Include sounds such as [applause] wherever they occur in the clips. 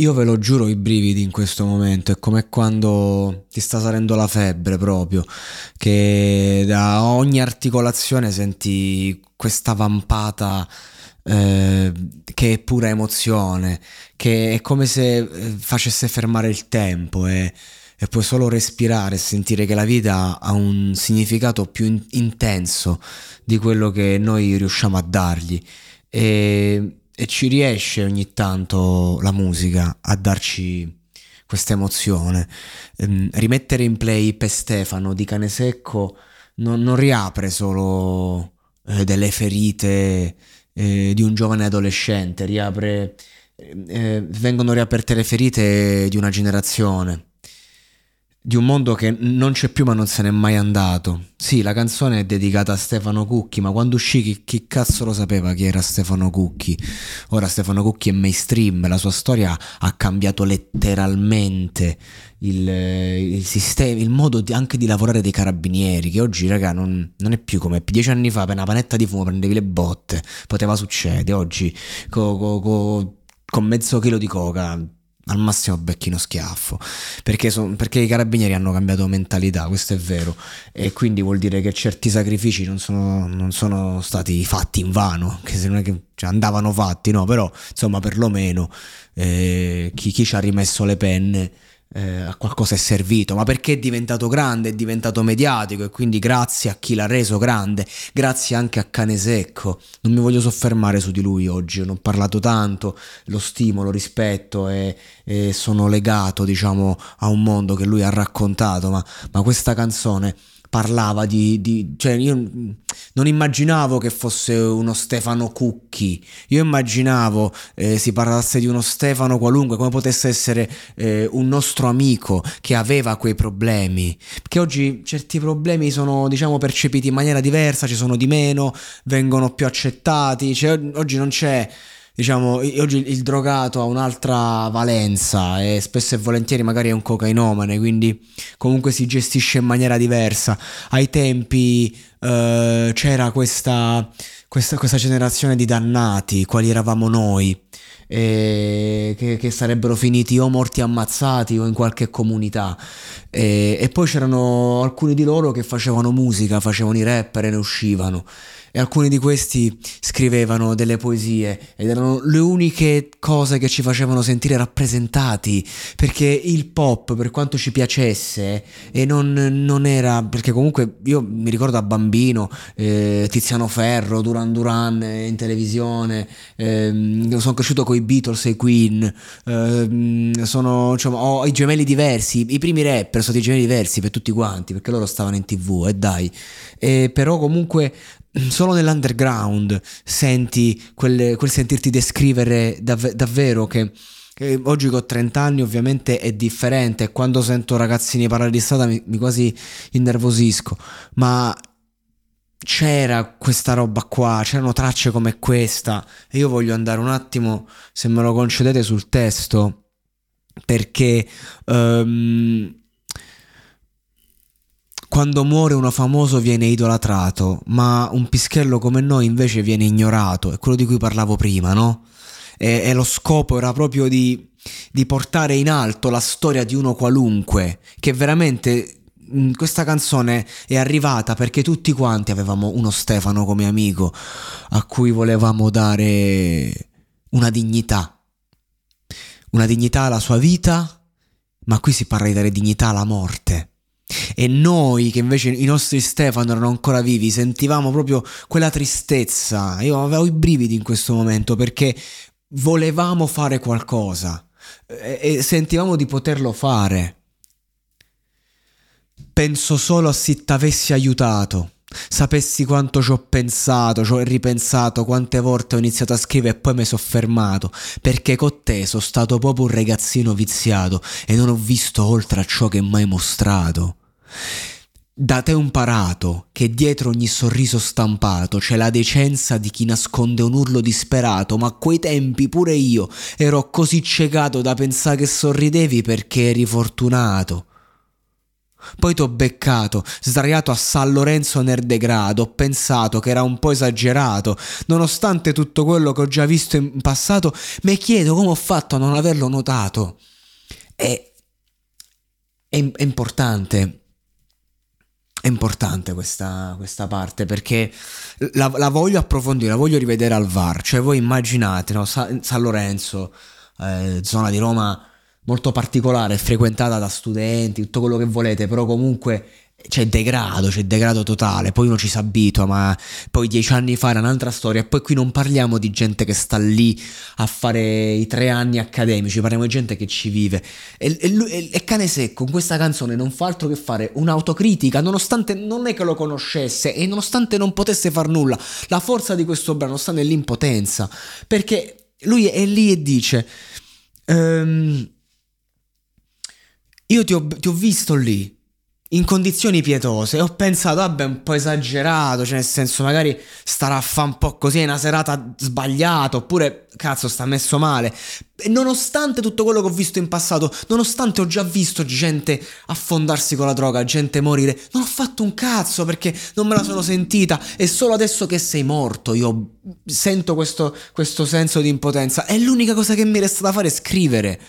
Io ve lo giuro i brividi in questo momento, è come quando ti sta salendo la febbre proprio, che da ogni articolazione senti questa vampata eh, che è pura emozione, che è come se eh, facesse fermare il tempo e, e puoi solo respirare e sentire che la vita ha un significato più in- intenso di quello che noi riusciamo a dargli. E, e ci riesce ogni tanto la musica a darci questa emozione. Ehm, rimettere in play per Stefano di Cane Secco non, non riapre solo eh, delle ferite eh, di un giovane adolescente, riapre, eh, vengono riaperte le ferite di una generazione di un mondo che non c'è più ma non se n'è mai andato. Sì, la canzone è dedicata a Stefano Cucchi, ma quando uscì chi, chi, cazzo lo sapeva chi era Stefano Cucchi? Ora Stefano Cucchi è mainstream, la sua storia ha cambiato letteralmente il, il sistema, il modo di, anche di lavorare dei carabinieri, che oggi, raga, non, non, è più come dieci anni fa, per una panetta di fumo prendevi le botte, poteva succedere, oggi co, co, co, con mezzo chilo di coca al massimo becchi uno schiaffo. Perché, son, perché, i carabinieri hanno cambiato mentalità questo è vero. E quindi vuol dire che certi sacrifici non sono, non sono stati fatti in vano. Che se non è che cioè, andavano fatti no però insomma perlomeno eh, chi, chi ci ha rimesso le penne eh, a qualcosa è servito, ma perché è diventato grande, è diventato mediatico e quindi grazie a chi l'ha reso grande, grazie anche a Cane Secco. Non mi voglio soffermare su di lui oggi, non ho parlato tanto, lo stimolo, rispetto e, e sono legato diciamo a un mondo che lui ha raccontato, ma, ma questa canzone parlava di, di, cioè io non immaginavo che fosse uno Stefano Cucchi. Io immaginavo eh, si parlasse di uno Stefano qualunque come potesse essere eh, un nostro amico che aveva quei problemi. Perché oggi certi problemi sono diciamo percepiti in maniera diversa ci sono di meno vengono più accettati cioè, oggi non c'è diciamo, oggi il drogato ha un'altra valenza e spesso e volentieri magari è un cocainomane, quindi comunque si gestisce in maniera diversa. Ai tempi eh, c'era questa, questa, questa generazione di dannati, quali eravamo noi. Che, che, sarebbero finiti o morti ammazzati o in qualche comunità e, e poi c'erano alcuni di loro che facevano musica, facevano i rapper e ne uscivano. E alcuni di questi scrivevano delle poesie ed erano le uniche cose che ci facevano sentire rappresentati perché il pop per quanto ci piacesse e non, non era perché comunque io mi ricordo da bambino eh, Tiziano Ferro, Duran Duran eh, in televisione eh, sono cresciuto con i Beatles e i Queen eh, sono diciamo, ho i gemelli diversi i primi rapper sono i gemelli diversi per tutti quanti perché loro stavano in tv e dai. Però comunque solo nell'underground senti quelle, quel sentirti descrivere dav- davvero che, che, oggi che ho 30 anni ovviamente è differente. E quando sento ragazzini parlare di strada mi, mi quasi innervosisco. Ma c'era questa roba qua, c'erano tracce come questa. E io voglio andare un attimo, se me lo concedete, sul testo perché um, quando muore uno famoso viene idolatrato, ma un pischello come noi invece viene ignorato, è quello di cui parlavo prima, no? E, e lo scopo era proprio di, di portare in alto la storia di uno qualunque, che veramente mm, questa canzone è arrivata perché tutti quanti avevamo uno Stefano come amico a cui volevamo dare una dignità. Una dignità alla sua vita, ma qui si parla di dare dignità alla morte. E noi, che invece i nostri Stefano erano ancora vivi, sentivamo proprio quella tristezza. Io avevo i brividi in questo momento perché volevamo fare qualcosa e sentivamo di poterlo fare. Penso solo a se t'avessi aiutato. Sapessi quanto ci ho pensato, ci ho ripensato, quante volte ho iniziato a scrivere e poi mi sono fermato, perché con te sono stato proprio un ragazzino viziato e non ho visto oltre a ciò che mai mostrato. Da te ho imparato che dietro ogni sorriso stampato c'è la decenza di chi nasconde un urlo disperato, ma a quei tempi pure io ero così ciecato da pensare che sorridevi perché eri fortunato. Poi t'ho beccato, sdraiato a San Lorenzo nel degrado, ho pensato che era un po' esagerato, nonostante tutto quello che ho già visto in passato, mi chiedo come ho fatto a non averlo notato. È, è importante è importante questa, questa parte perché la, la, voglio approfondire, la voglio rivedere al VAR. Cioè, voi immaginate, no? San, San Lorenzo, eh, zona di Roma molto particolare, frequentata da studenti, tutto quello che volete, però comunque c'è degrado, c'è degrado totale, poi uno ci si abitua, ma poi dieci anni fa era un'altra storia, e poi qui non parliamo di gente che sta lì a fare i tre anni accademici, parliamo di gente che ci vive. E, e, e Cane Secco in questa canzone non fa altro che fare un'autocritica, nonostante non è che lo conoscesse e nonostante non potesse far nulla. La forza di questo brano sta nell'impotenza, perché lui è lì e dice... Um, io ti ho, ti ho visto lì, in condizioni pietose ho pensato, vabbè, un po' esagerato, cioè nel senso magari starà a fare un po' così, è una serata sbagliata, oppure cazzo sta messo male. E nonostante tutto quello che ho visto in passato, nonostante ho già visto gente affondarsi con la droga, gente morire, non ho fatto un cazzo perché non me la sono sentita e solo adesso che sei morto io sento questo, questo senso di impotenza. E l'unica cosa che mi resta da fare è scrivere.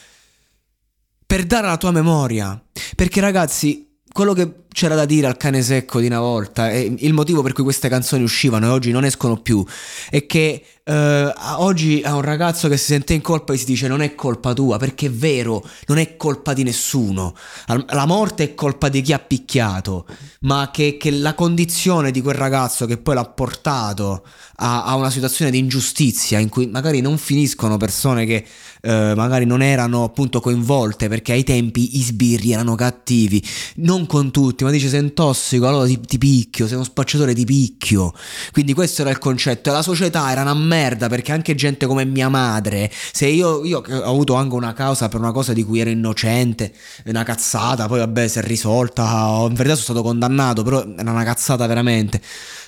Per dare alla tua memoria. Perché ragazzi, quello che c'era da dire al cane secco di una volta e il motivo per cui queste canzoni uscivano e oggi non escono più è che eh, oggi a un ragazzo che si sente in colpa e si dice non è colpa tua perché è vero non è colpa di nessuno. La morte è colpa di chi ha picchiato ma che, che la condizione di quel ragazzo che poi l'ha portato a, a una situazione di ingiustizia in cui magari non finiscono persone che eh, magari non erano appunto coinvolte perché ai tempi i sbirri erano cattivi, non con tutti, ma dice sei un tossico, allora ti, ti picchio, sei uno spacciatore ti picchio. Quindi questo era il concetto e la società era una merda perché anche gente come mia madre, se io, io ho avuto anche una causa per una cosa di cui ero innocente, una cazzata, poi vabbè si è risolta, in verità sono stato condannato, però era una cazzata veramente.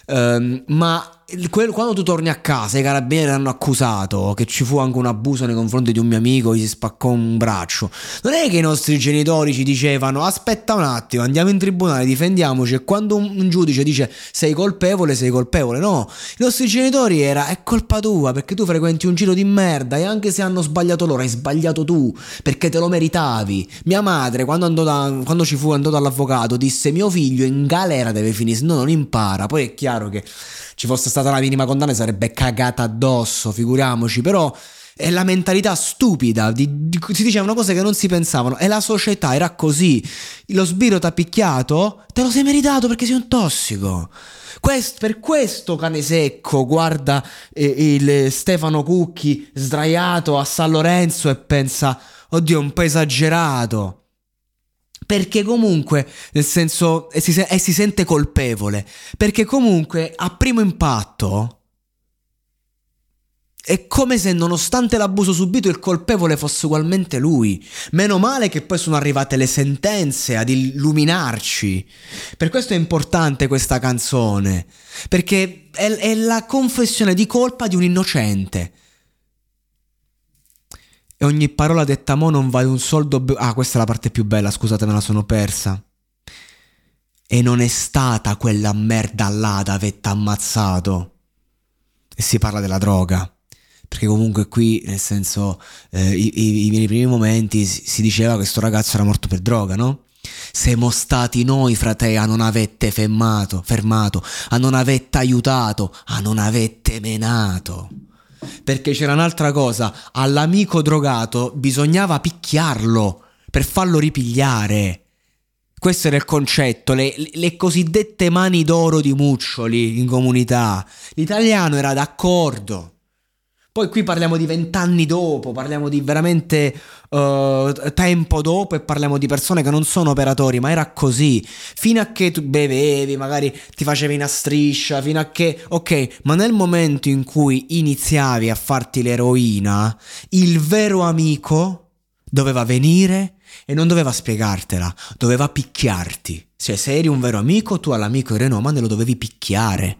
Um, ma quando tu torni a casa, i carabinieri hanno accusato che ci fu anche un abuso nei confronti di un mio amico, gli si spaccò un braccio. Non è che i nostri genitori ci dicevano aspetta un attimo, andiamo in tribunale, difendiamoci e quando un, giudice dice sei colpevole, sei colpevole. No, i nostri genitori era è colpa tua perché tu frequenti un giro di merda e anche se hanno sbagliato loro hai sbagliato tu perché te lo meritavi. Mia madre quando, da, quando ci fu andato all'avvocato disse mio figlio in galera deve finire, no non impara. Poi è chiaro che ci fosse stata la minima condanna sarebbe cagata addosso, figuriamoci, però è la mentalità stupida, di, di, si dicevano cose che non si pensavano e la società era così. Lo sbirro t'ha picchiato, te lo sei meritato perché sei un tossico. Quest, per questo cane secco guarda eh, il Stefano Cucchi sdraiato a San Lorenzo e pensa, oddio, un po' esagerato. Perché comunque, nel senso, e si, e si sente colpevole. Perché comunque, a primo impatto, è come se nonostante l'abuso subito il colpevole fosse ugualmente lui. Meno male che poi sono arrivate le sentenze ad illuminarci. Per questo è importante questa canzone, perché è, è la confessione di colpa di un innocente. E ogni parola detta mo non vale un soldo. Be- ah, questa è la parte più bella, scusate, me la sono persa. E non è stata quella merda là ad avetta ammazzato. E si parla della droga. Perché comunque qui, nel senso, eh, i, i, nei primi momenti si, si diceva che questo ragazzo era morto per droga, no? Siamo stati noi, frate, a non avette fermato, fermato, a non avette aiutato, a non avette menato. Perché c'era un'altra cosa, all'amico drogato bisognava picchiarlo per farlo ripigliare. Questo era il concetto, le, le, cosiddette mani d'oro di Muccioli in comunità. L'italiano era d'accordo. Poi qui parliamo di vent'anni dopo, parliamo di veramente uh, tempo dopo e parliamo di persone che non sono operatori, ma era così. Fino a che tu bevevi, magari ti facevi una striscia, fino a che... Ok, ma nel momento in cui iniziavi a farti l'eroina, il vero amico doveva venire e non doveva spiegartela, doveva picchiarti. Cioè, se eri un vero amico, tu all'amico Renomane lo dovevi picchiare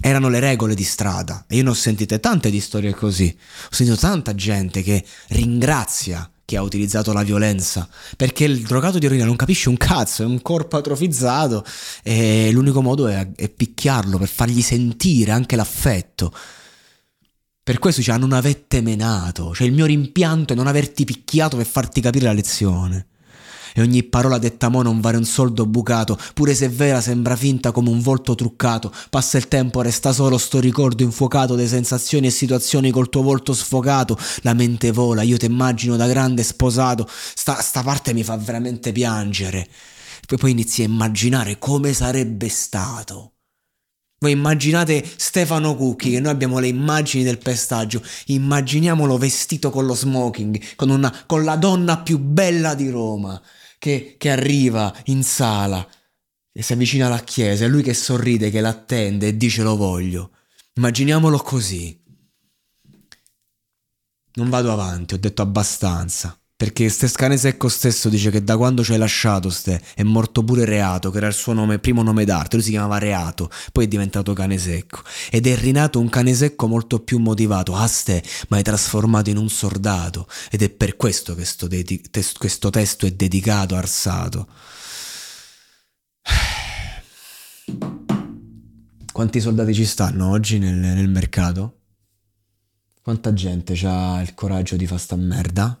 erano le regole di strada. E io ne ho sentite tante di storie così. Ho sentito tanta gente che ringrazia chi ha utilizzato la violenza, perché il drogato di eroina non capisce un cazzo, è un corpo atrofizzato e l'unico modo è, è picchiarlo per fargli sentire anche l'affetto. Per questo cioè, non avete menato, cioè il mio rimpianto è non averti picchiato per farti capire la lezione e ogni parola detta mo non vale un soldo bucato, pure se vera sembra finta come un volto truccato. Passa il tempo, resta solo sto ricordo infuocato de sensazioni e situazioni col tuo volto sfocato. La mente vola, io ti immagino da grande sposato. Sta, sta parte mi fa veramente piangere. Poi, poi inizi a immaginare come sarebbe stato. Voi immaginate Stefano Cucchi, che noi abbiamo le immagini del pestaggio, immaginiamolo vestito con lo smoking, con, una, con la donna più bella di Roma che, che arriva in sala e si avvicina alla chiesa, è lui che sorride, che l'attende e dice lo voglio. Immaginiamolo così. Non vado avanti, ho detto abbastanza. Perché ste Cane Secco stesso dice che da quando ci hai lasciato ste è morto pure Reato, che era il suo nome, primo nome d'arte, lui si chiamava Reato, poi è diventato Cane Secco. Ed è rinato un Cane Secco molto più motivato, ah ste, ma è trasformato in un soldato. Ed è per questo che dedi- tes- questo testo è dedicato a Arsato. [sighs] Quanti soldati ci stanno oggi nel, nel mercato? Quanta gente ha il coraggio di fare sta merda?